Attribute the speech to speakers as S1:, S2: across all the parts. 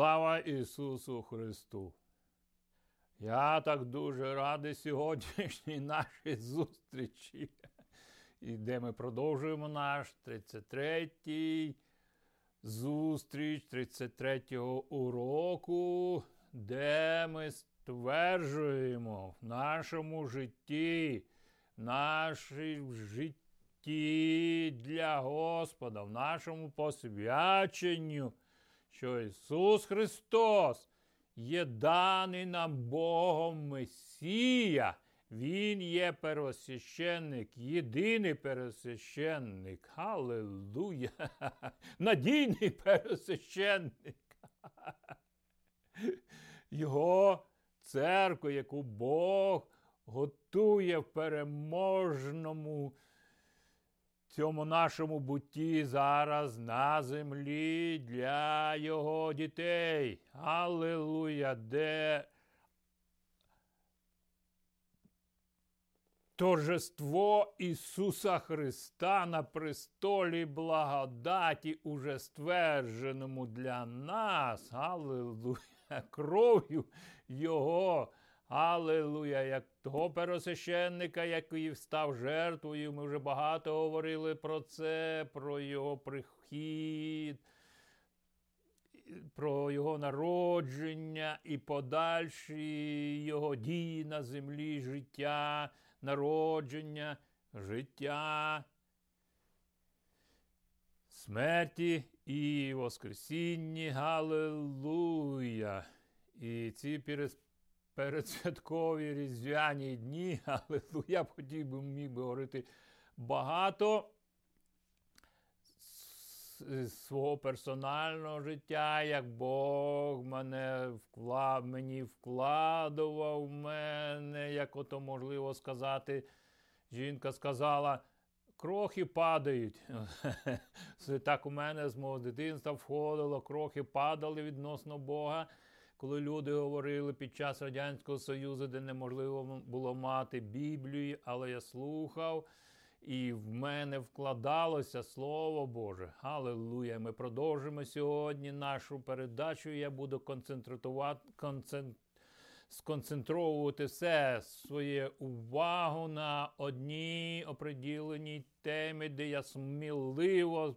S1: Слава Ісусу Христу! Я так дуже радий сьогоднішній нашій зустрічі, і де ми продовжуємо наш 33-й зустріч 33-го уроку, де ми стверджуємо в нашому житті, в нашому житті для Господа, в нашому посвяченню що Ісус Христос є даний нам Богом Месія. Він є первосвященник, єдиний первосвященник. Халилуя! Надійний первосвященник. Його церкву, яку Бог готує в переможному цьому нашому бутті зараз на землі для його дітей. Аллилуйя! Де Торжество Ісуса Христа на престолі благодаті, уже ствердженому для нас, Аллилуйя, кров'ю Його Аллилуйя, як того пересвященника, який став жертвою. Ми вже багато говорили про це, про його прихід, про його народження і подальші його дії на землі, життя, народження, життя, смерті і Воскресінні. Галилуя! І ці перес передсвяткові різдвяні дні, але ну, я б хотів би міг би говорити багато з свого персонального життя, як Бог мене вклав, мені вкладував в мене, як ото можливо сказати, жінка сказала. Крохи падають. Так у мене з мого дитинства входило, крохи падали відносно Бога коли люди говорили під час Радянського Союзу, де неможливо було мати Біблію, але я слухав, і в мене вкладалося Слово Боже. Аллилуйя! Ми продовжимо сьогодні нашу передачу. Я буду концентрувати. Концент... Сконцентровувати все своє увагу на одній оприділеній темі, де я сміливо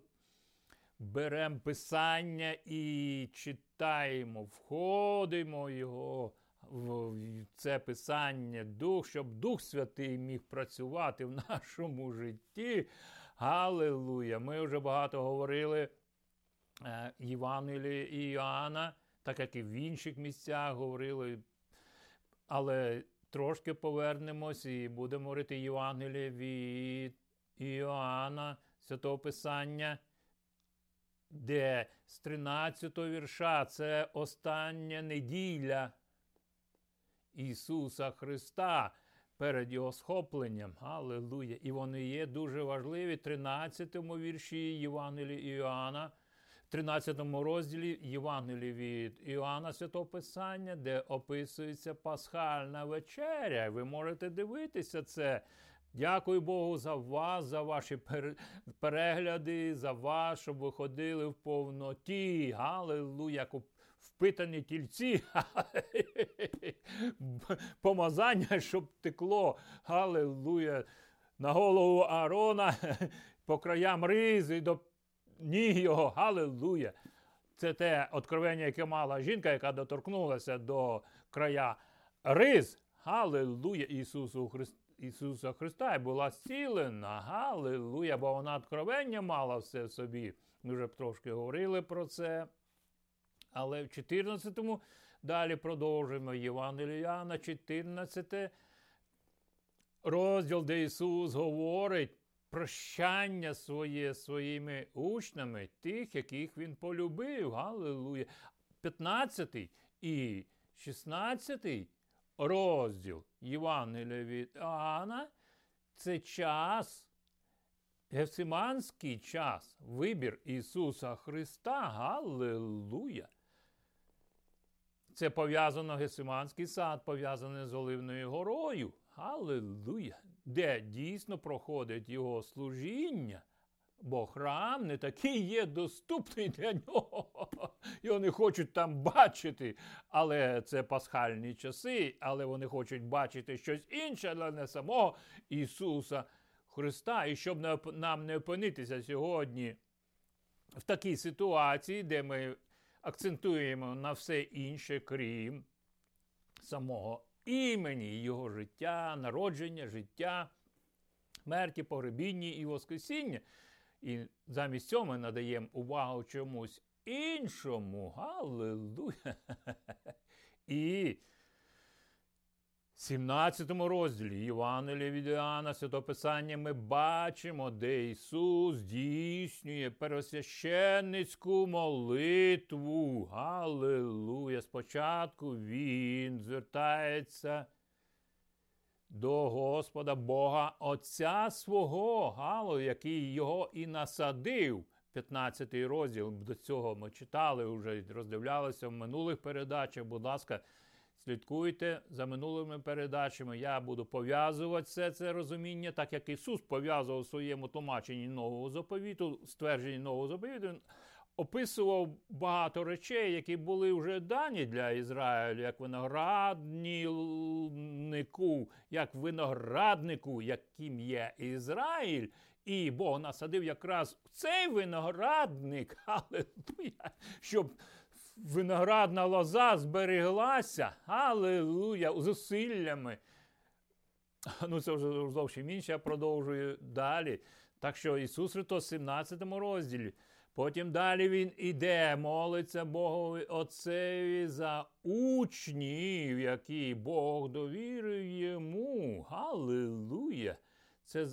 S1: беремо писання і читаємо, входимо його в це писання, дух, щоб Дух Святий міг працювати в нашому житті. Галилуя! Ми вже багато говорили е, Євангелії Іоанна, так як і в інших місцях говорили. Але трошки повернемось і будемо говорити Євангеліє від Іоанна, Святого Писання де з 13 вірша це остання неділя Ісуса Христа перед Його схопленням. Аллилуйя! І вони є дуже важливі. 13 вірші Євангелії Іоанна, 13 розділі Євангелії від Іоанна Святого Писання, де описується Пасхальна вечеря. Ви можете дивитися це Дякую Богу за вас, за ваші перегляди, за вас, щоб ви ходили в повноті. Галилуя, впитані тільці. Помазання, щоб текло. Галилуя. На голову Аарона, по краям ризи до ніг його. Галилуя. Це те откровення, яке мала жінка, яка доторкнулася до края риз. Галилуя Ісусу Христу. Ісуса Христа і була зцілена. Галилуя, бо вона откровення мала все собі. Ми вже трошки говорили про це. Але в 14-му далі продовжуємо Євангелія 14 розділ, де Ісус говорить прощання своє своїми учнями, тих, яких Він полюбив. Галилуя. 15 і 16 розділ Євангелія від Іоанна – це час, Гефсиманський час, вибір Ісуса Христа. Галилуя! Це пов'язано Гесиманський сад, пов'язаний з Оливною горою. Галилуя! Де дійсно проходить його служіння. Бо храм не такий є доступний для нього. Його не хочуть там бачити. Але це пасхальні часи, але вони хочуть бачити щось інше, але не самого Ісуса Христа. І щоб нам не опинитися сьогодні в такій ситуації, де ми акцентуємо на все інше, крім самого імені, його життя, народження, життя, смерті, погребіння і Воскресіння. І замість цього ми надаємо увагу чомусь іншому. Галилуя! І 17 розділі Євангелія від Іоанна, Святописання, ми бачимо, де Ісус здійснює пересвященницьку молитву. Галилуя! Спочатку Він звертається до Господа Бога Отця свого, Галу, який його і насадив. 15 розділ до цього ми читали, вже роздивлялися в минулих передачах. Будь ласка, слідкуйте за минулими передачами. Я буду пов'язувати все це розуміння, так як Ісус пов'язував у своєму тлумаченні нового заповіту, ствердженні нового заповіту описував багато речей, які були вже дані для Ізраїлю, як винограднику, як винограднику, яким є Ізраїль. І Бог насадив якраз цей виноградник, алелуя, щоб виноградна лоза збереглася, алелуя, зусиллями. Ну, це вже зовсім інше, я продовжую далі. Так що Ісус Христос в 17 розділі Потім далі він іде, молиться Богові Отцеві за учнів, які Бог довірив йому. Галилуя! Це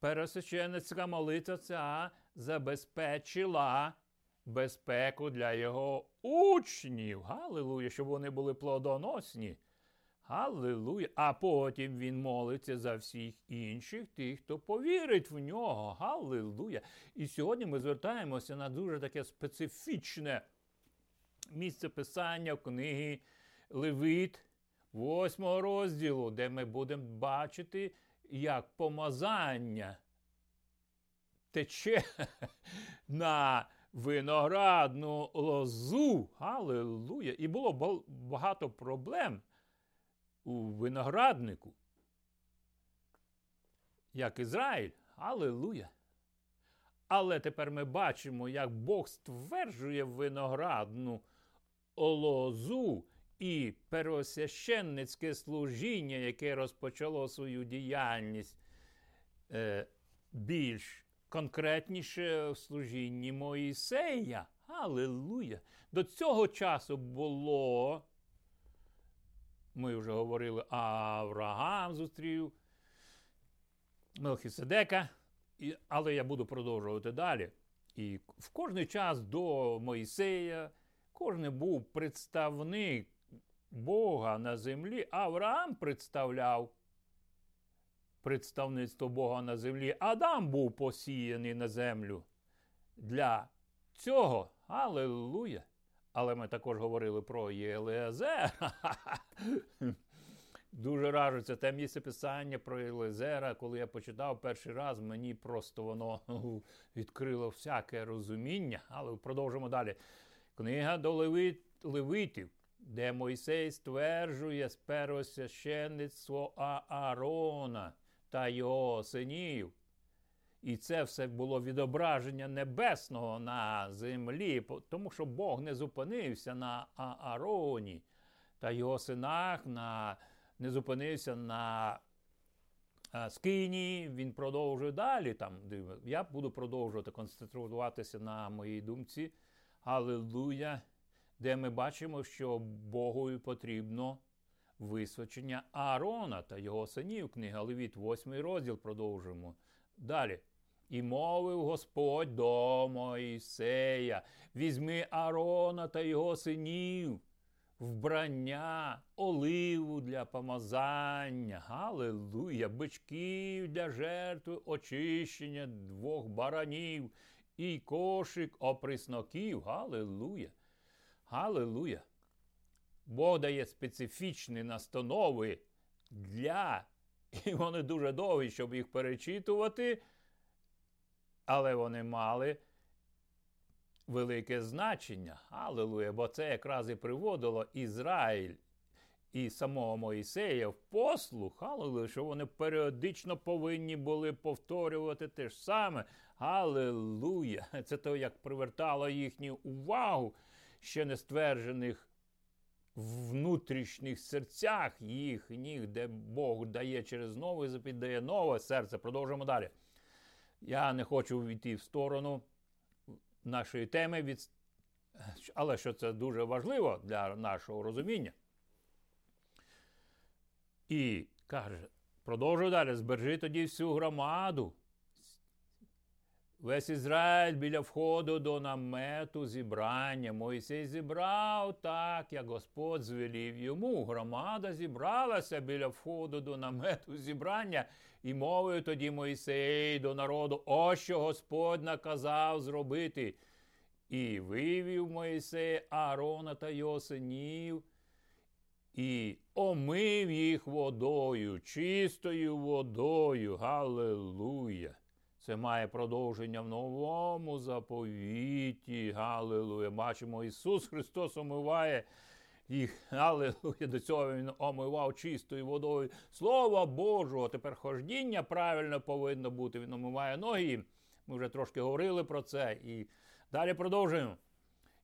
S1: пересвященницька молитва ця забезпечила безпеку для його учнів. Галилуя, щоб вони були плодоносні. Галилуя. А потім він молиться за всіх інших, тих, хто повірить в нього. Галилуя. І сьогодні ми звертаємося на дуже таке специфічне місце писання в книги Левит, восьмого розділу, де ми будемо бачити, як помазання тече на виноградну лозу. Галилуя. І було багато проблем у винограднику, як Ізраїль. Аллилуйя! Але тепер ми бачимо, як Бог стверджує виноградну лозу і первосвященницьке служіння, яке розпочало свою діяльність е, більш конкретніше в служінні Моїсея. Аллилуйя! До цього часу було ми вже говорили, Авраам зустрів Мелхіседека, і, але я буду продовжувати далі. І в кожний час до Моїсея кожен був представник Бога на землі. Авраам представляв представництво Бога на землі. Адам був посіяний на землю. Для цього, алелуя, але ми також говорили про Єлеазера. Дуже ражиться те місце писання про Єлезера. Коли я почитав перший раз, мені просто воно відкрило всяке розуміння. Але продовжимо далі. Книга до Левит, Левитів, де Мойсей стверджує з первосвященництво Аарона та його синів. І це все було відображення небесного на землі, тому що Бог не зупинився на Аароні та його синах, на, не зупинився на Скині, він продовжує далі. Там, Я буду продовжувати концентруватися на моїй думці. Аллилуйя, де ми бачимо, що Богу потрібно висвячення Аарона та його синів. Книга Левіт, 8 розділ продовжуємо. Далі. І мовив Господь до Моїсея, візьми Арона та його синів, вбрання, оливу для помазання, галилуя, бичків для жертви, очищення двох баранів і кошик оприсноків. Галилуя. Галилуя. Бог дає специфічні настанови для, і вони дуже довгі, щоб їх перечитувати але вони мали велике значення. Аллилуйя, бо це якраз і приводило Ізраїль і самого Моїсея в послух, аллилуйя, що вони періодично повинні були повторювати те ж саме. Аллилуйя! Це то, як привертало їхню увагу ще не стверджених внутрішніх серцях їхніх, де Бог дає через новий запит, дає нове серце. Продовжуємо далі. Я не хочу війти в сторону нашої теми, від... але що це дуже важливо для нашого розуміння. І каже, продовжує далі, збережи тоді всю громаду. Весь Ізраїль біля входу до намету зібрання. Мойсей зібрав так, як Господь звелів йому. Громада зібралася біля входу до намету зібрання, і мовив тоді Мойсей до народу, ось що Господь наказав зробити. І вивів Мойсей Аарона та його синів, і омив їх водою, чистою водою. Галилуя! Це має продовження в новому заповіті. Галилуя. Бачимо, Ісус Христос омиває їх. Галилуя. До цього Він омивав чистою водою. Слова Божого. Тепер хождіння правильно повинно бути. Він омиває ноги. Ми вже трошки говорили про це. І далі продовжуємо.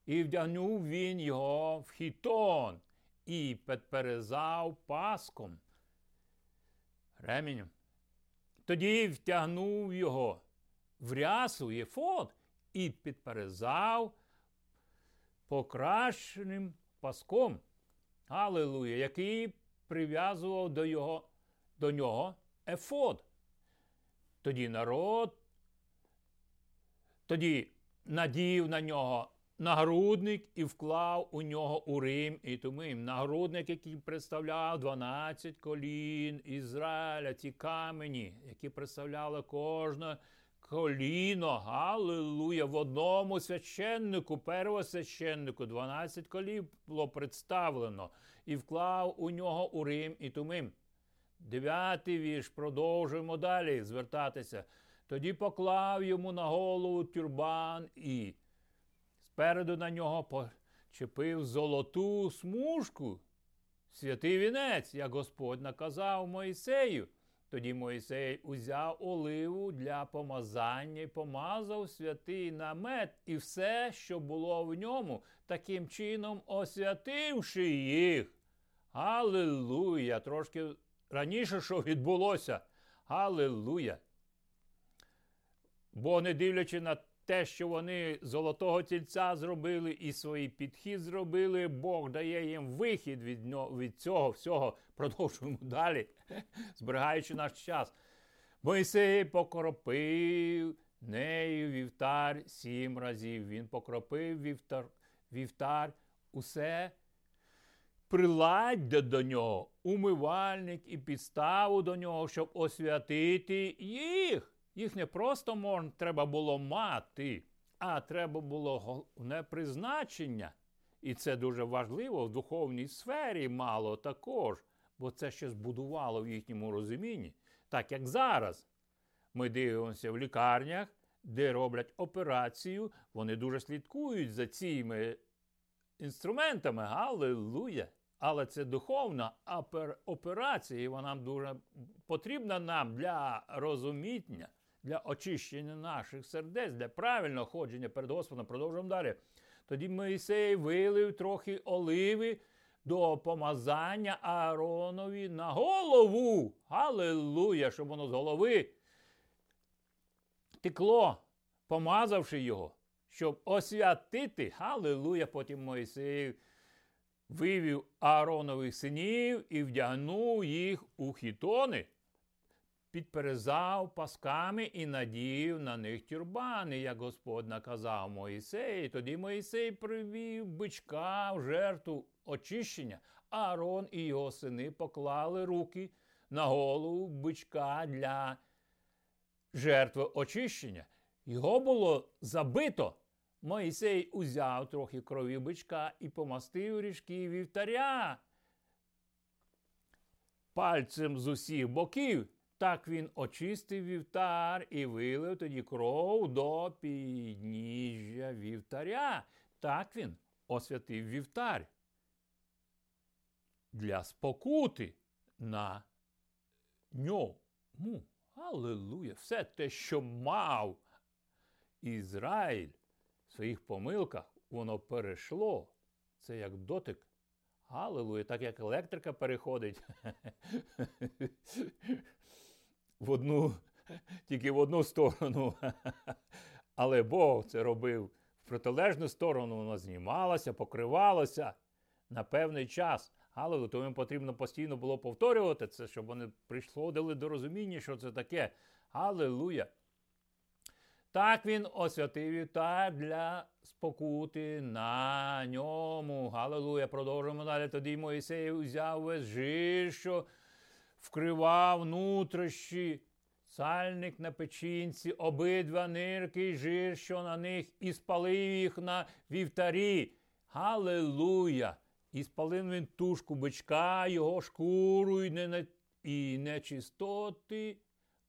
S1: І вдягнув він його в хітон і підперезав паском. Ременем. Тоді втягнув його в рясу єфот і підперезав покращеним паском. Аллилуйя, який прив'язував до його, до нього ефод. Тоді народ, тоді надів на нього нагрудник і вклав у нього Урим і Тумим. Нагрудник, який представляв 12 колін Ізраїля, ті камені, які представляли кожне коліно. Галилуя! В одному священнику, первосвященнику, 12 колін було представлено і вклав у нього Урим і Тумим. Дев'ятий вірш, продовжуємо далі звертатися. Тоді поклав йому на голову тюрбан і спереду на нього почепив золоту смужку, святий вінець, як Господь наказав Моїсею. Тоді Моїсей узяв оливу для помазання і помазав святий намет і все, що було в ньому, таким чином освятивши їх. Аллилуйя! Трошки раніше що відбулося. Аллилуйя! Бо не дивлячи на те, що вони золотого тільця зробили і свій підхід зробили, Бог дає їм вихід від від цього всього. Продовжуємо далі, зберігаючи наш час. Мойсей покропив нею вівтар сім разів. Він покропив вівтар, вівтар усе. Приладдя до нього, умивальник і підставу до нього, щоб освятити їх. Їх не просто можна, треба було мати, а треба було головне призначення. І це дуже важливо в духовній сфері мало також, бо це ще збудувало в їхньому розумінні. Так як зараз ми дивимося в лікарнях, де роблять операцію, вони дуже слідкують за цими інструментами. Галилуя! Але це духовна операція, і вона дуже потрібна нам для розуміння для очищення наших сердець, для правильного ходження перед Господом. Продовжуємо далі. Тоді Моїсей вилив трохи оливи до помазання Ааронові на голову. Аллилуйя, щоб воно з голови текло, помазавши його, щоб освятити. Аллилуйя, потім Моїсей вивів Ааронових синів і вдягнув їх у хітони підперезав пасками і надів на них тюрбани, як Господь наказав Моїсей. Тоді Моїсей привів бичка в жертву очищення. Аарон і його сини поклали руки на голову бичка для жертви очищення. Його було забито. Моїсей узяв трохи крові бичка і помастив ріжки вівтаря пальцем з усіх боків Так він очистив вівтар і вилив тоді кров до підніжжя вівтаря. Так він освятив вівтар для спокути на ньому. Аллилуйя! Все те, що мав Ізраїль в своїх помилках, воно перейшло. Це як дотик. Аллилуйя, так як електрика переходить в одну, тільки в одну сторону. Але Бог це робив в протилежну сторону, воно знімалося, покривалося на певний час. Але тому потрібно постійно було повторювати це, щоб вони приходили до розуміння, що це таке. Аллилуйя! Так він освятив вівтар для спокути на ньому. Галилуя. Продовжуємо далі. Тоді Моїсей взяв весь жир, що вкривав нутрощі, сальник на печінці, обидва нирки і жир, що на них, і спалив їх на вівтарі. Галилуя! І спалив він тушку бичка, його шкуру і, не, і нечистоти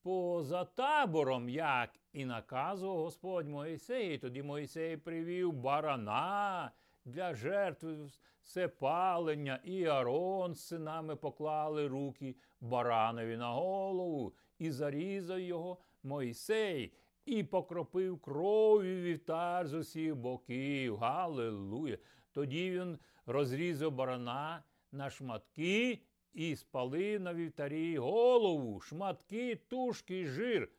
S1: поза табором, як і наказував Господь Моїсей. Тоді Моїсей привів барана для жертви всепалення, і Арон з синами поклали руки баранові на голову, і зарізав його Моїсей, і покропив кров'ю вівтар з усіх боків. Галилуя! Тоді він розрізав барана на шматки і спалив на вівтарі голову, шматки, тушки, жир,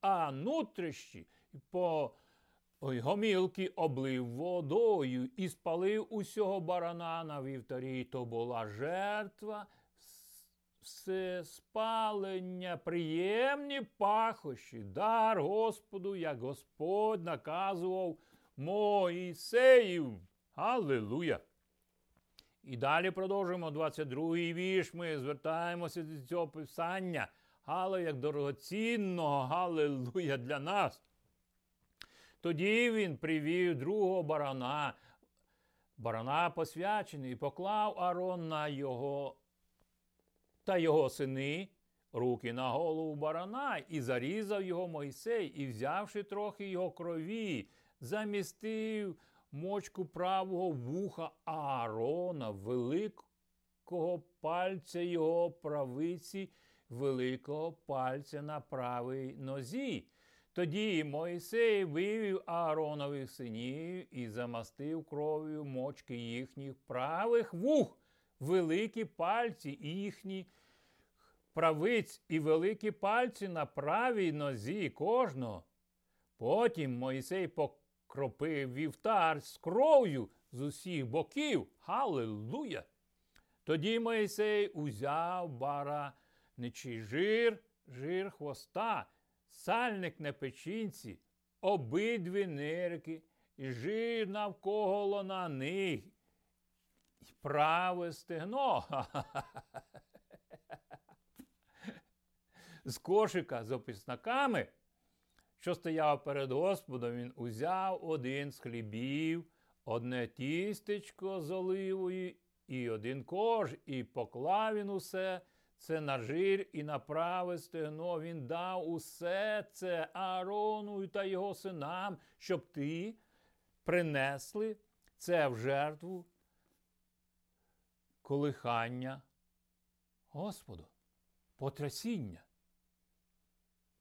S1: а нутрищі по ой, гомілки облив водою і спалив усього барана на вівтарі. То була жертва, все спалення, приємні пахощі, дар Господу, як Господь наказував Моїсеїв. Аллилуйя! І далі продовжуємо 22-й вірш. Ми звертаємося до цього писання. Але як дорогоцінного, галилуя для нас. Тоді він привів другого барана, барана посвячений, і поклав Арон на його та його сини руки на голову барана, і зарізав його Мойсей, і, взявши трохи його крові, замістив мочку правого вуха Аарона, великого пальця його правиці, великого пальця на правій нозі. Тоді Мойсей вивів Ааронових синів і замастив кров'ю мочки їхніх правих вух, великі пальці їхні правиць і великі пальці на правій нозі кожного. Потім Мойсей покропив вівтар з кров'ю з усіх боків. Галилуя! Тоді Мойсей узяв бараничий жир, жир хвоста, сальник на печінці, обидві нирки, і жир навколо на них, і праве стегно. З кошика з описнаками, що стояв перед Господом, він узяв один з хлібів, одне тістечко з оливою і один кож, і поклав він усе це на жир і на праве стегно. Він дав усе це Аарону та його синам, щоб ти принесли це в жертву колихання Господу, потрясіння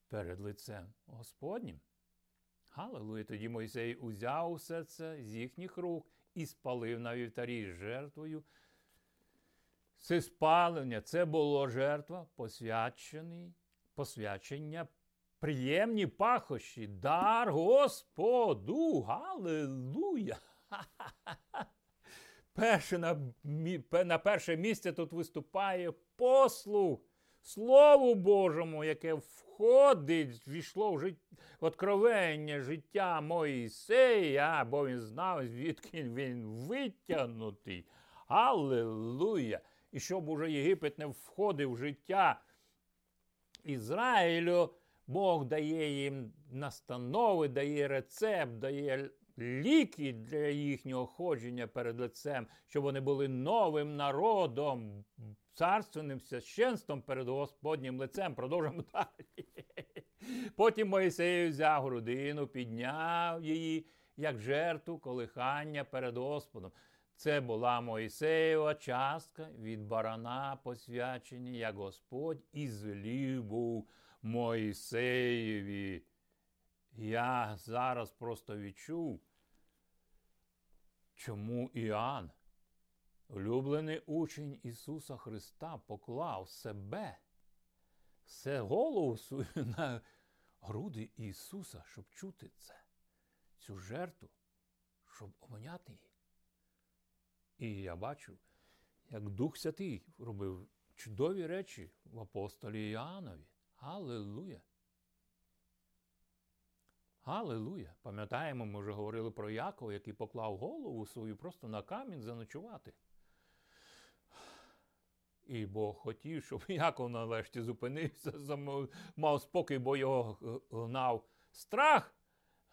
S1: перед лицем Господнім. Галилуя! Тоді Мойсей узяв усе це з їхніх рук і спалив на вівтарі жертвою. Це спалення, це було жертва, посвячення, приємні пахощі, дар Господу. Галилуя! Перше на, на перше місце тут виступає послуг Слову Божому, яке входить, війшло в жит... откровення життя Моїсея, бо він знав, звідки він витягнутий. Аллилуйя! І щоб уже Єгипет не входив в життя Ізраїлю, Бог дає їм настанови, дає рецепт, дає ліки для їхнього ходження перед лицем, щоб вони були новим народом, царственним священством перед Господнім лицем. Продовжуємо далі. Потім Моїсей взяв грудину, підняв її, як жертву колихання перед Господом. Це була Моїсеєва частка від барана посвячення, як Господь і звелів був Моїсеєві. Я зараз просто відчув, чому Іоанн, улюблений учень Ісуса Христа, поклав себе, все голову свою на груди Ісуса, щоб чути це, цю жертву, щоб обоняти її. І я бачу, як Дух Святий робив чудові речі в апостолі Іоаннові. Аллилуйя! Аллилуйя! Пам'ятаємо, ми вже говорили про Якова, який поклав голову свою просто на камінь заночувати. І Бог хотів, щоб Яков нарешті зупинився, мав спокій, бо його гнав страх.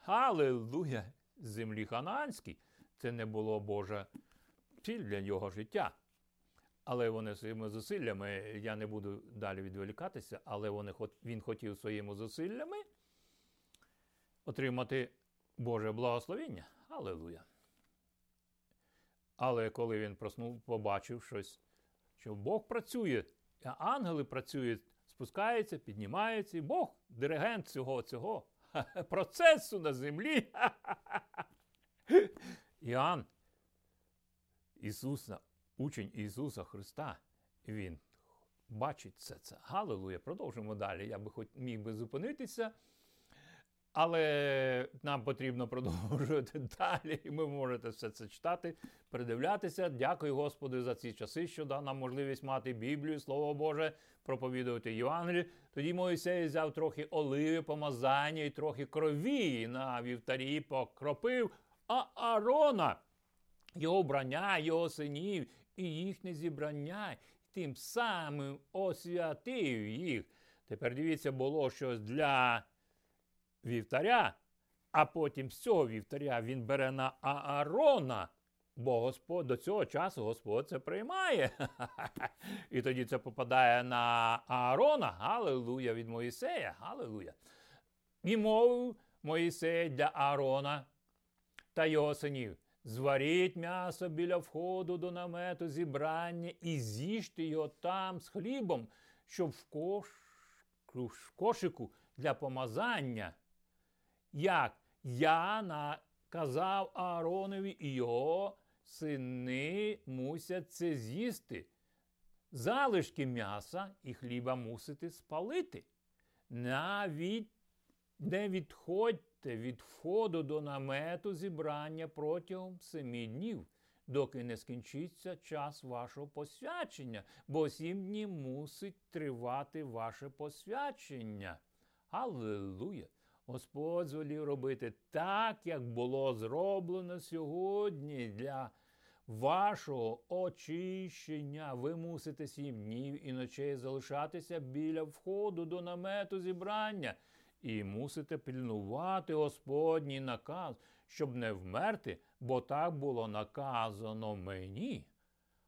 S1: Аллилуйя! Землі хананській. Це не було Боже ціль для його життя. Але вони своїми зусиллями, я не буду далі відволікатися, але вони, він хотів своїми зусиллями отримати Боже благословіння. Аллилуйя. Але коли він проснув, побачив щось, що Бог працює, ангели працюють, спускаються, піднімаються, і Бог диригент цього цього процесу на землі. Іоанн, Ісуса, учень Ісуса Христа, Він бачить все це. Галилуя! Продовжимо далі. Я би хоч міг би зупинитися. Але нам потрібно продовжувати далі, і ви можете все це читати, передивлятися. Дякую Господу за ці часи, що дав нам можливість мати Біблію, Слово Боже, проповідувати Євангелію. Тоді Моїсей взяв трохи оливи, помазання і трохи крові на вівтарі покропив, а Арона, його вбрання, його синів і їхнє зібрання, тим самим освятив їх. Тепер дивіться, було щось для вівтаря, а потім з цього вівтаря він бере на Аарона. Бо Господь до цього часу Господь це приймає. І тоді це попадає на Аарона. Галилуя від Моїсея. Галилуя. І мовив Моїсей для Аарона та його синів. Зваріть м'ясо біля входу до намету зібрання і з'їжте його там з хлібом, щоб в, кош... кошику для помазання як я наказав Ааронові і його сини мусять це з'їсти. Залишки м'яса і хліба мусите спалити. Навіть не відходьте від входу до намету зібрання протягом семи днів, доки не скінчиться час вашого посвячення, бо сім днів мусить тривати ваше посвячення. Аллилуйя! Господь звелів робити так, як було зроблено сьогодні для вашого очищення. Ви мусите сім днів і ночей залишатися біля входу до намету зібрання. І мусите пильнувати Господній наказ, щоб не вмерти, бо так було наказано мені.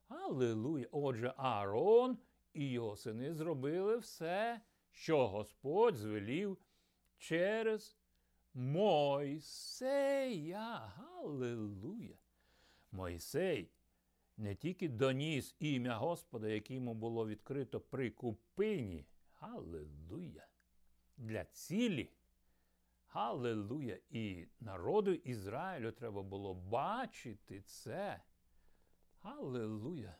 S1: Аллилуйя! Отже, Аарон і його сини зробили все, що Господь звелів через Мойсея. Галилуя! Мойсей не тільки доніс ім'я Господа, яке йому було відкрито при купині. Галилуя! Для цілі. Галилуя! І народу Ізраїлю треба було бачити це. Галилуя!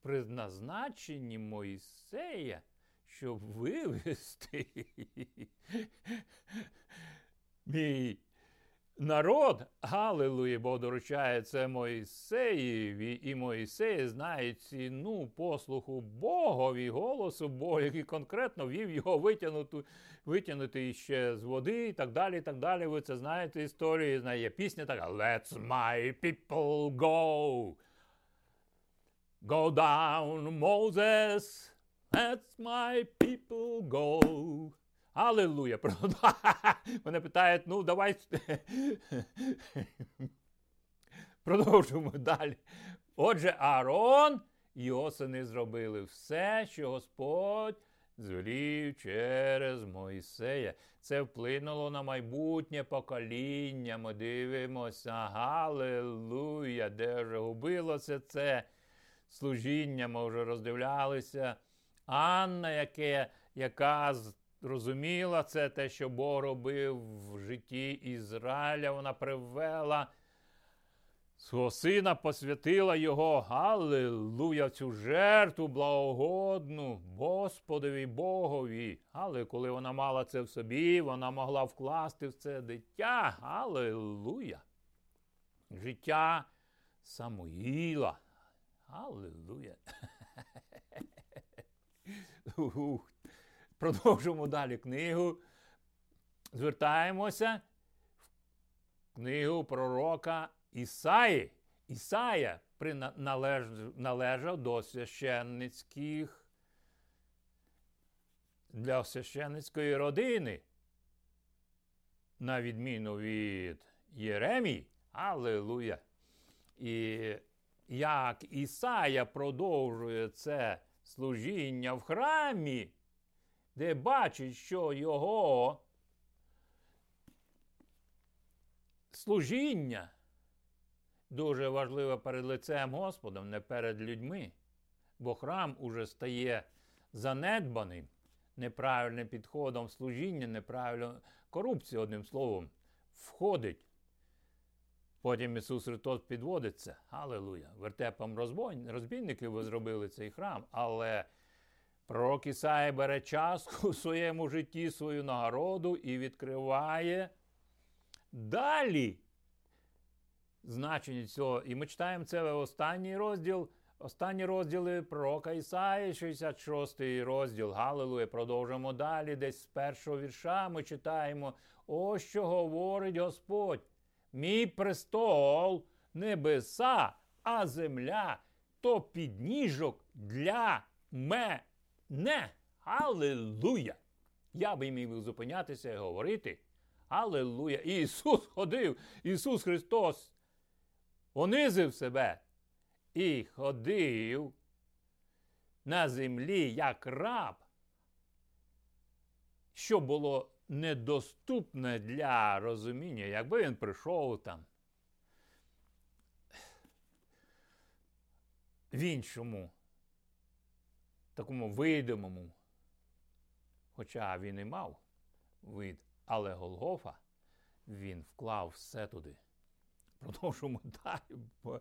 S1: Призначенні Моїсея щоб вивести мій народ, Галилуя, бо доручає це Моїсеєві, і Моїсей знає ціну послуху Богові, голосу Бога, який конкретно вів його витягнути, витягнути ще з води і так далі. і так далі. Ви це знаєте історії, знає пісня така Let's my people go. Go down, Moses. Let's my people go. Аллилуйя. Мене питають, ну давай. Продовжуємо далі. Отже, Аарон його сини зробили все, що Господь звелів через Мойсея. Це вплинуло на майбутнє покоління. Ми дивимося, Галилуя, де вже губилося це служіння. Ми вже роздивлялися. Анна, яке, яка зрозуміла це, те, що Бог робив в житті Ізраїля, вона привела. Свого сина посвятила його, Аллилуйя, цю жертву благогодну Господові Богові. Але коли вона мала це в собі, вона могла вкласти в це дитя. Аллилуйя. Життя Самуїла. Аллилуйя. Продовжуємо далі книгу. Звертаємося в книгу пророка Ісаї. Ісая належ... належав до священницьких для священницької родини. На відміну від Єремії. Аллилуйя. І як Ісая продовжує це служіння в храмі, де бачить, що його служіння дуже важливе перед лицем Господом, не перед людьми. Бо храм уже стає занедбаним, неправильним підходом служіння, неправильно корупція, одним словом, входить. Потім Ісус Христос підводиться. Аллилуйя. Вертепом розбійників ви зробили цей храм, але пророк Ісаї бере час у своєму житті свою нагороду і відкриває далі значення цього. І ми читаємо це в останній розділ. Останні розділи пророка Ісаї, 66 розділ. Галилуя. Продовжуємо далі. Десь з першого вірша ми читаємо. Ось що говорить Господь. Мій престол небеса, а земля то підніжок для мене. Аллилуйя! Я би міг зупинятися і говорити. Аллилуйя! Ісус ходив, Ісус Христос понизив себе і ходив на землі як раб, що було недоступне для розуміння, якби він прийшов там в іншому, такому видимому, хоча він і мав вид, але Голгофа він вклав все туди. Продовжуємо далі, бо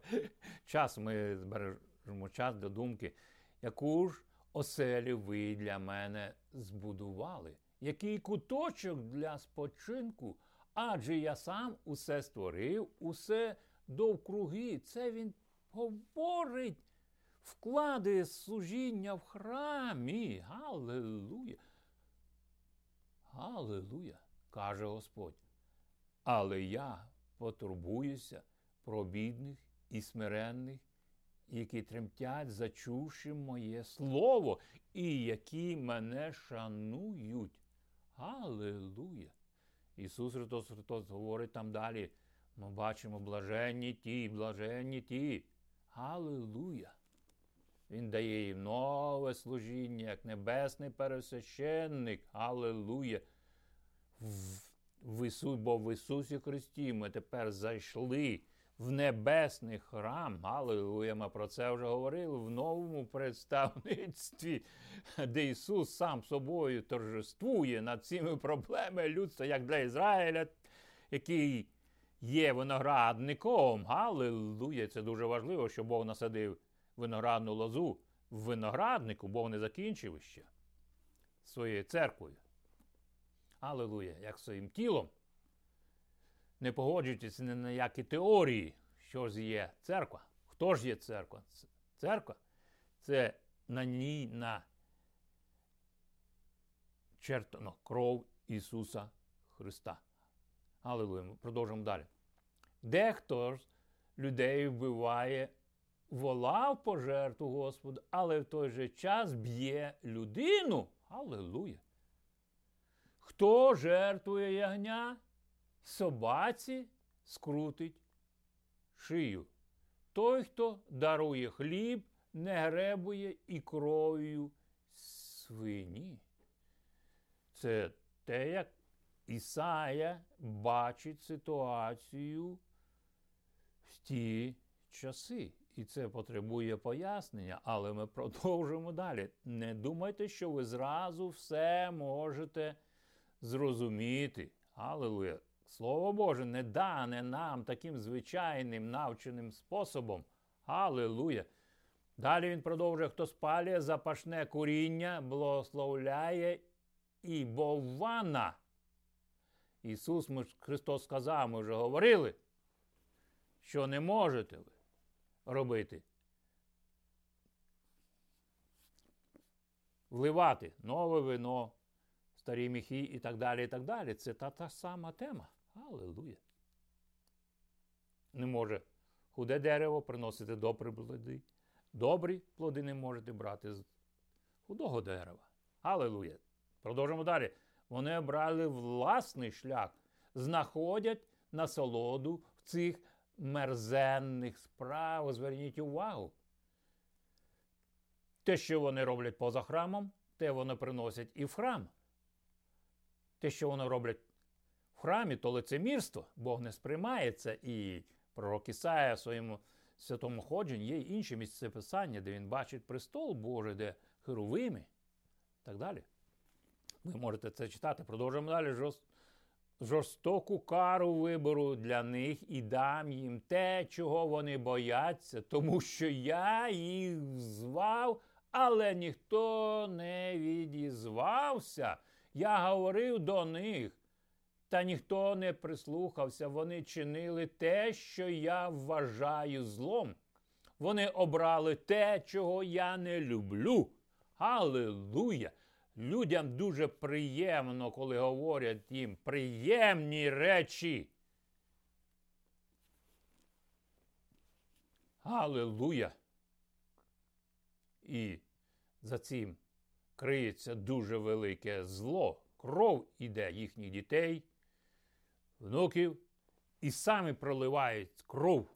S1: час ми збережемо час до думки, яку ж оселю ви для мене збудували, який куточок для спочинку, адже я сам усе створив, усе довкруги. Це він говорить, вкладає служіння в храмі. Галилуя. Галилуя, каже Господь. Але я потурбуюся про бідних і смиренних, які тремтять, зачувши моє слово, і які мене шанують. Аллилуйя! Ісус Христос Христос говорить там далі. Ми бачимо блаженні ті, блаженні ті. Аллилуйя! Він дає їм нове служіння, як небесний пересвященник. Аллилуйя! в Ісус, бо в Ісусі Христі ми тепер зайшли в небесний храм. Аллилуйя, ми про це вже говорили в новому представництві, де Ісус сам собою торжествує над цими проблемами людства, як для Ізраїля, який є виноградником. Аллилуйя, це дуже важливо, що Бог насадив виноградну лозу в винограднику, Бог не закінчив ще своєю церквою. Аллилуйя, як своїм тілом. Не погоджуйтесь ні на які теорії, що ж є церква. Хто ж є церква? Церква це на ній на чертано кров Ісуса Христа. Аллилуйя. Продовжуємо далі. Дехто ж людей вбиває, волав пожертву Господу, але в той же час б'є людину. Аллилуйя. Хто жертвує ягня, собаці скрутить шию. Той, хто дарує хліб не гребує і кров'ю свині. Це те, як Ісая бачить ситуацію в ті часи. І це потребує пояснення, але ми продовжимо далі. Не думайте, що ви зразу все можете зрозуміти. Аллилуйя. Слово Боже не дане нам таким звичайним навченим способом. Аллилуйя. Далі він продовжує, хто спалює запашне куріння, благословляє і бована. Ісус Христос сказав, ми вже говорили, що не можете ви робити. Вливати нове вино, старі міхи і так далі. і так далі. Це та та сама тема. Аллилуйя. Не може худе дерево приносити добрі плоди. Добрі плоди не можете брати з худого дерева. Аллилуйя. Продовжимо далі. Вони обрали власний шлях, знаходять насолоду в цих мерзенних справах. Зверніть увагу. Те, що вони роблять поза храмом, те вони приносять і в храм. Те, що вони роблять в храмі, то лицемірство. Бог не сприймає це. І пророк Ісая в своєму святому ходженні є інші місця писання, де він бачить престол Божий, де херовими так далі. Ви можете це читати. Продовжуємо далі. Жорст... Жорстоку кару вибору для них і дам їм те, чого вони бояться, тому що я їх звав, але ніхто не відізвався. Я говорив до них, та ніхто не прислухався. Вони чинили те, що я вважаю злом. Вони обрали те, чого я не люблю. Аллилуйя! Людям дуже приємно, коли говорять їм приємні речі. Аллилуйя! І за цим криється дуже велике зло. Кров іде їхніх дітей, внуків, і самі проливають кров.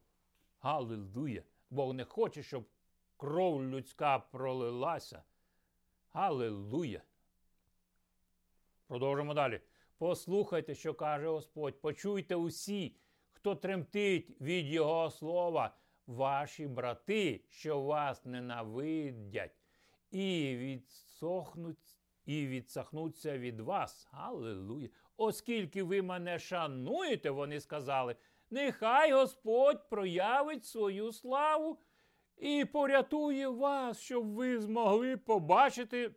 S1: Аллилуйя! Бог не хоче, щоб кров людська пролилася. Аллилуйя! Продовжимо далі. Послухайте, що каже Господь. Почуйте усі, хто тремтить від Його слова, ваші брати, що вас ненавидять, і відсохнуть, і відсахнуться від вас. Аллилуйя! Оскільки ви мене шануєте, вони сказали, нехай Господь проявить свою славу і порятує вас, щоб ви змогли побачити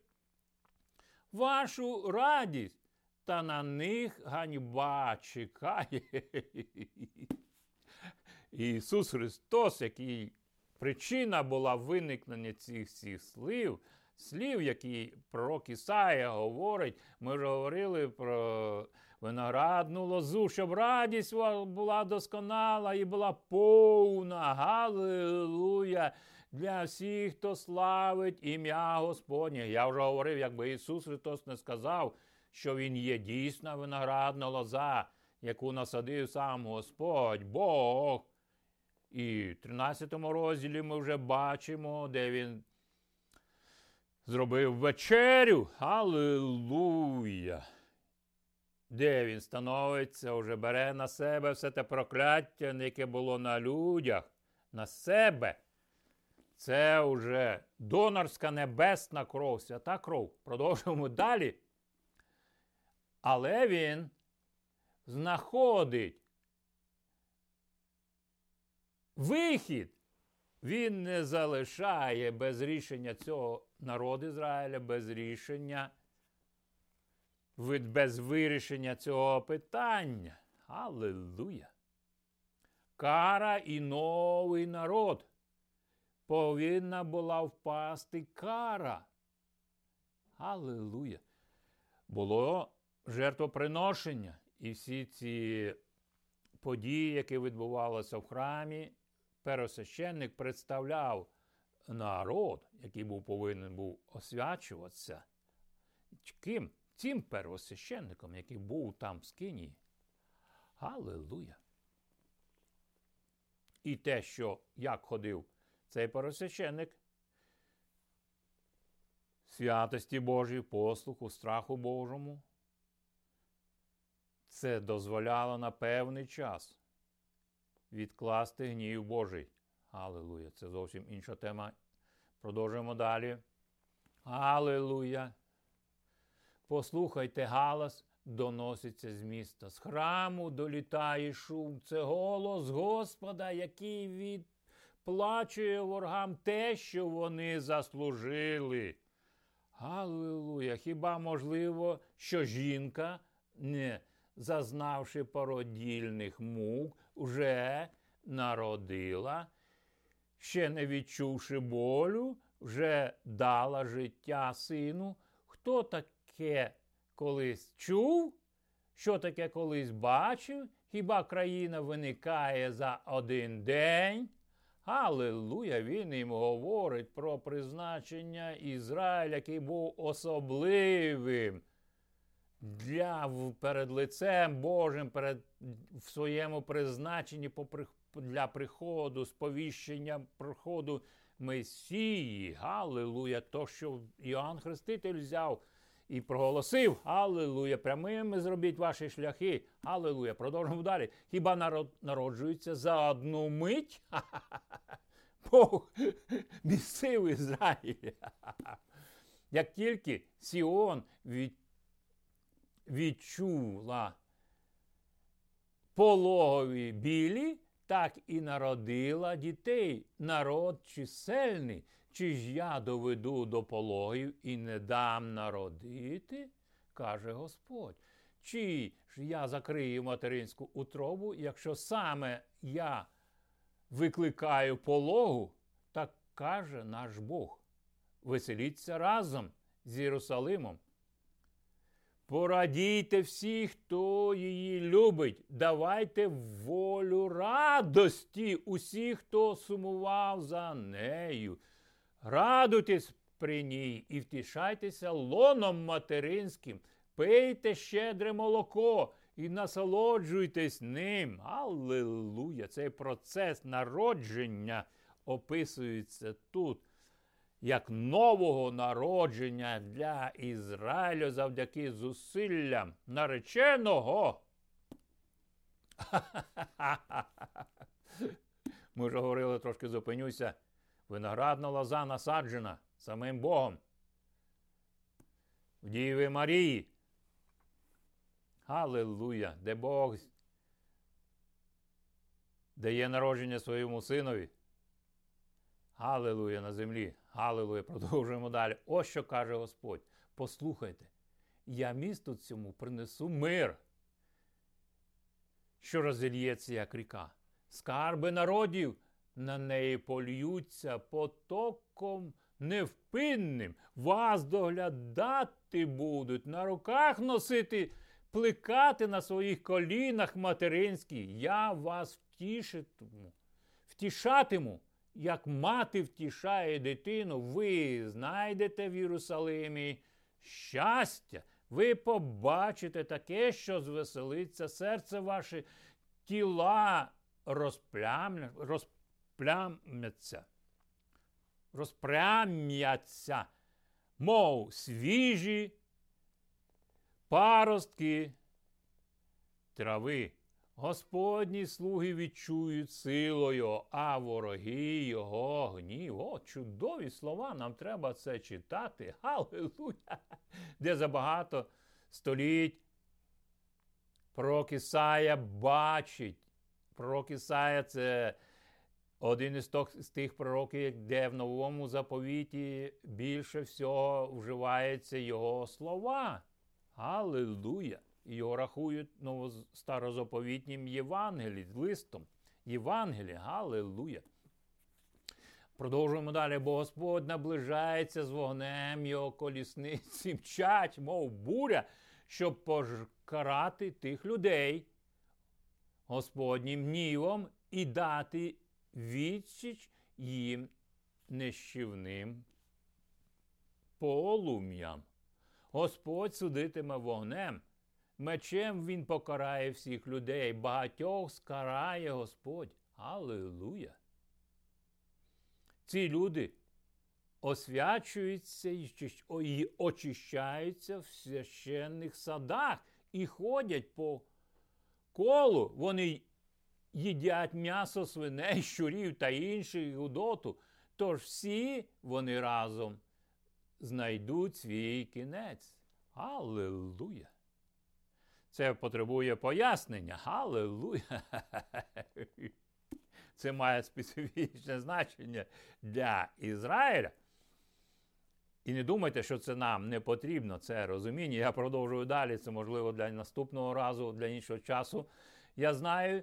S1: вашу радість, та на них ганьба чекає. Ісус Христос, який причина була виникнення цих всіх слів, слів, які пророк Ісая говорить, ми вже говорили про виноградну лозу, щоб радість була досконала і була повна. Галилуя! Для всіх, хто славить ім'я Господнє. Я вже говорив, якби Ісус Христос не сказав, що Він є дійсна виноградна лоза, яку насадив сам Господь, Бог. І в 13 розділі ми вже бачимо, де Він зробив вечерю. Аллилуйя! Де він становиться, вже бере на себе все те прокляття, яке було на людях, на себе. Це вже донорська небесна кров, свята кров. Продовжуємо далі. Але він знаходить вихід. Він не залишає без рішення цього народу Ізраїля, без рішення, без вирішення цього питання. Аллилуйя! Кара і новий народ повинна була впасти кара. Аллилуйя! Було жертвоприношення. І всі ці події, які відбувалися в храмі, пересвященник представляв народ, який був повинен був освячуватися. Ким? Цим первосвященником, який був там в скині. Аллилуйя! І те, що як ходив цей первосвященник, святості Божій, послуху, страху Божому. Це дозволяло на певний час відкласти гнів Божий. Аллилуйя. Це зовсім інша тема. Продовжуємо далі. Аллилуйя. Послухайте, галас доноситься з міста. З храму долітає шум. Це голос Господа, який відплачує ворогам те, що вони заслужили. Аллилуйя! Хіба можливо, що жінка, не зазнавши породільних мук, вже народила, ще не відчувши болю, вже дала життя сину? Хто таке колись чув? Що таке колись бачив? Хіба країна виникає за один день? Аллилуйя, він їм говорить про призначення Ізраїля, який був особливим для перед лицем Божим, перед в своєму призначенні для приходу, сповіщення приходу Месії. Галилуя, то, що Іоанн Хреститель взяв і проголосив. Аллилуйя, прямими зробіть ваші шляхи. Аллилуйя. Продовжуємо далі. Хіба народ народжується за одну мить? Бог місцив Ізраїля. Як тільки Сіон від, відчула пологові білі, так і народила дітей. Народ чисельний. Чи ж я доведу до пологів і не дам народити, каже Господь. Чи ж я закрию материнську утробу, якщо саме я викликаю пологу, так каже наш Бог. Веселіться разом з Єрусалимом. Порадійте всі, хто її любить. Давайте волю радості усі, хто сумував за нею. Радуйтесь при ній і втішайтеся лоном материнським, пийте щедре молоко і насолоджуйтесь ним. Аллилуйя! Цей процес народження описується тут. Як нового народження для Ізраїлю завдяки зусиллям нареченого. Ми вже говорили, трошки зупинюся. Виноградна лоза насаджена самим Богом. В Діви Марії. Аллилуйя, де Бог дає народження своєму синові. Аллилуйя на землі. Аллилуйя. Продовжуємо далі. Ось що каже Господь. Послухайте, я місту цьому принесу мир, що розільється, як ріка. Скарби народів на неї польються потоком невпинним. Вас доглядати будуть, на руках носити, плекати на своїх колінах материнські. Я вас втішитиму, втішатиму. Як мати втішає дитину, ви знайдете в Єрусалимі щастя, ви побачите таке, що звеселиться серце ваше, тіла розплям... розплямляться, розпрямляться, мов свіжі паростки трави. Господні слуги відчують силою, а вороги його гнів. О, чудові слова! Нам треба це читати. Аллилуйя! Де забагато століть пророк Ісая бачить. Пророк Ісая – це один із тих пророків, де в новому заповіті більше всього вживаються його слова. Аллилуйя! Його рахують старозаповітнім Євангелі, листом. Євангелі, Галилуя. Продовжуємо далі, бо Господь наближається з вогнем його колісниці, мчать, мов буря, щоб покарати тих людей Господнім гнівом і дати відсіч їм нищівним полум'ям. Господь судитиме вогнем. Мечем він покарає всіх людей, багатьох скарає Господь. Аллилуйя! Ці люди освячуються і очищаються в священних садах і ходять по колу. Вони їдять м'ясо свиней, щурів та інших гудоту. Тож всі вони разом знайдуть свій кінець. Аллилуйя! Це потребує пояснення. Аллилуйя! Це має специфічне значення для Ізраїля. І не думайте, що це нам не потрібно, це розуміння. Я продовжую далі. Це можливо для наступного разу, для іншого часу. Я знаю,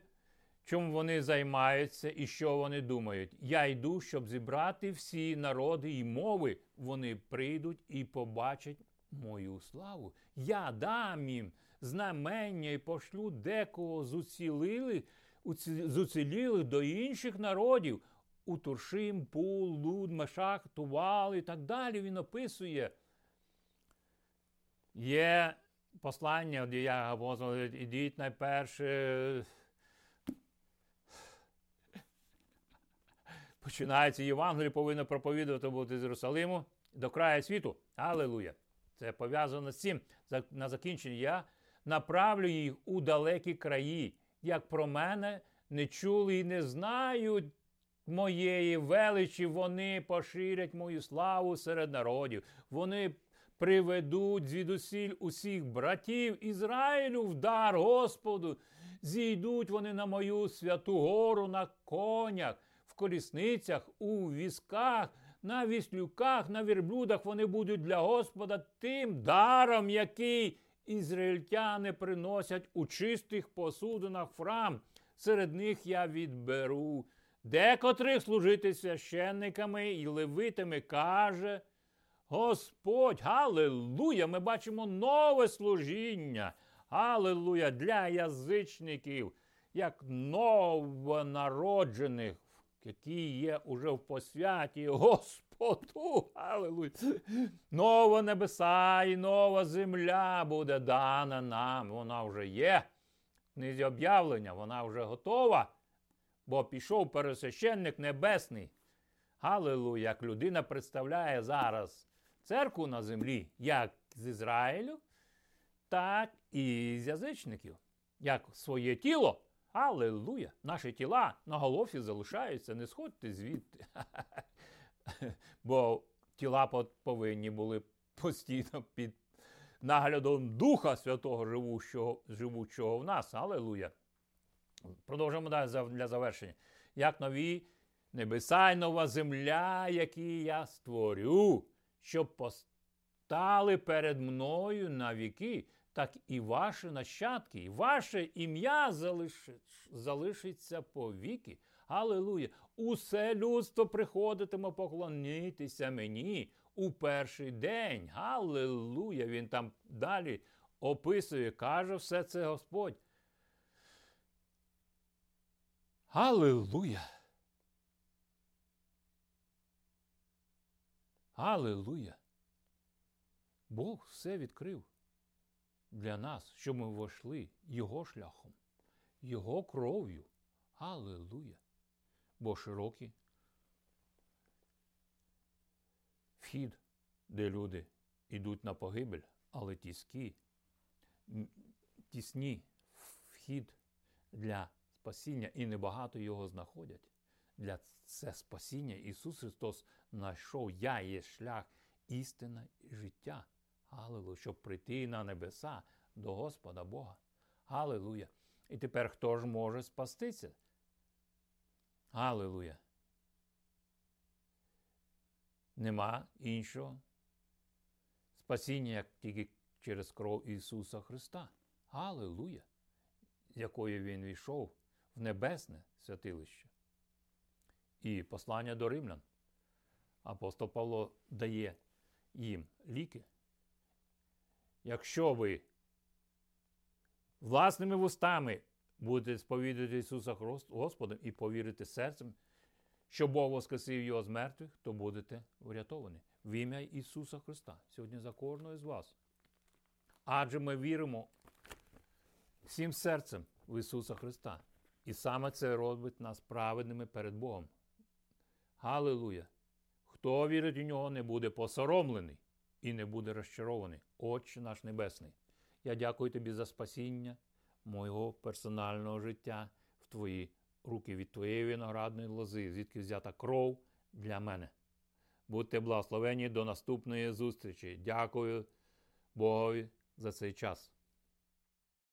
S1: чим вони займаються і що вони думають. Я йду, щоб зібрати всі народи і мови. Вони прийдуть і побачать мою славу. Я дам їм знамення і пошлю декого з уцілілих, до інших народів. У Туршим, Пул, Луд, Мешах, Тувал і так далі він описує. Є послання, де я апостол, ідіть найперше. Починається Євангеліє, повинно проповідувати бути з Єрусалиму до краю світу. Аллилуйя! Це пов'язано з цим. На закінчення я направлю їх у далекі краї, як про мене не чули і не знають моєї величі, вони поширять мою славу серед народів. Вони приведуть звідусіль усіх братів Ізраїлю в дар Господу. Зійдуть вони на мою святу гору на конях, колісницях, у візках, на віслюках, на вірблюдах. Вони будуть для Господа тим даром, який ізраїльтяни приносять у чистих посудинах храм. Серед них я відберу декотрих служити священниками і левитами каже. Господь, Галилуя! Ми бачимо нове служіння. Галилуя для язичників, як новонароджених, які є уже в посвяті Господу. Галилуя! Нова небеса і нова земля буде дана нам. Вона вже є. книзі об'явлення, вона вже готова бо пішов пересвященник небесний. Галилуя, як людина представляє зараз церкву на землі, як з Ізраїлю, так і з язичників, як своє тіло. Аллилуйя! Наші тіла на голові залишаються, не сходьте звідти. Бо тіла повинні були постійно під наглядом Духа Святого живучого, живучого в нас. Аллилуйя! Продовжуємо далі для завершення. Як нові небеса й нова земля, які я створю, щоб постали перед мною на віки, так і ваші нащадки, і ваше ім'я залишиться по віки. Аллилуйя! Усе людство приходитиме поклонитися мені у перший день. Аллилуйя! Він там далі описує, каже все це Господь. Аллилуйя! Аллилуйя! Бог все відкрив для нас, щоб ми войшли Його шляхом, Його кров'ю. Аллилуйя! Бо широкий вхід, де люди йдуть на погибель, але тіскі, тісні вхід для спасіння, і небагато його знаходять. Для це спасіння Ісус Христос знайшов я є шлях, істина і життя. Галилуя, щоб прийти на небеса до Господа Бога. Галилуя. І тепер хто ж може спастися? Галилуя. Нема іншого спасіння, як тільки через кров Ісуса Христа. Галилуя, якою Він війшов в небесне святилище. І послання до римлян. Апостол Павло дає їм ліки. Якщо ви власними вустами будете сповідати Ісуса Господом і повірити серцем, що Бог воскресив Його з мертвих, то будете врятовані в ім'я Ісуса Христа. Сьогодні за кожного з вас. Адже ми віримо всім серцем в Ісуса Христа. І саме це робить нас праведними перед Богом. Галилуя! Хто вірить у нього, не буде посоромлений і не буде розчарований. Отче наш Небесний. Я дякую тобі за спасіння мого персонального життя в твої руки від твоєї виноградної лози, звідки взята кров для мене. Будьте благословені до наступної зустрічі. Дякую Богові за цей час.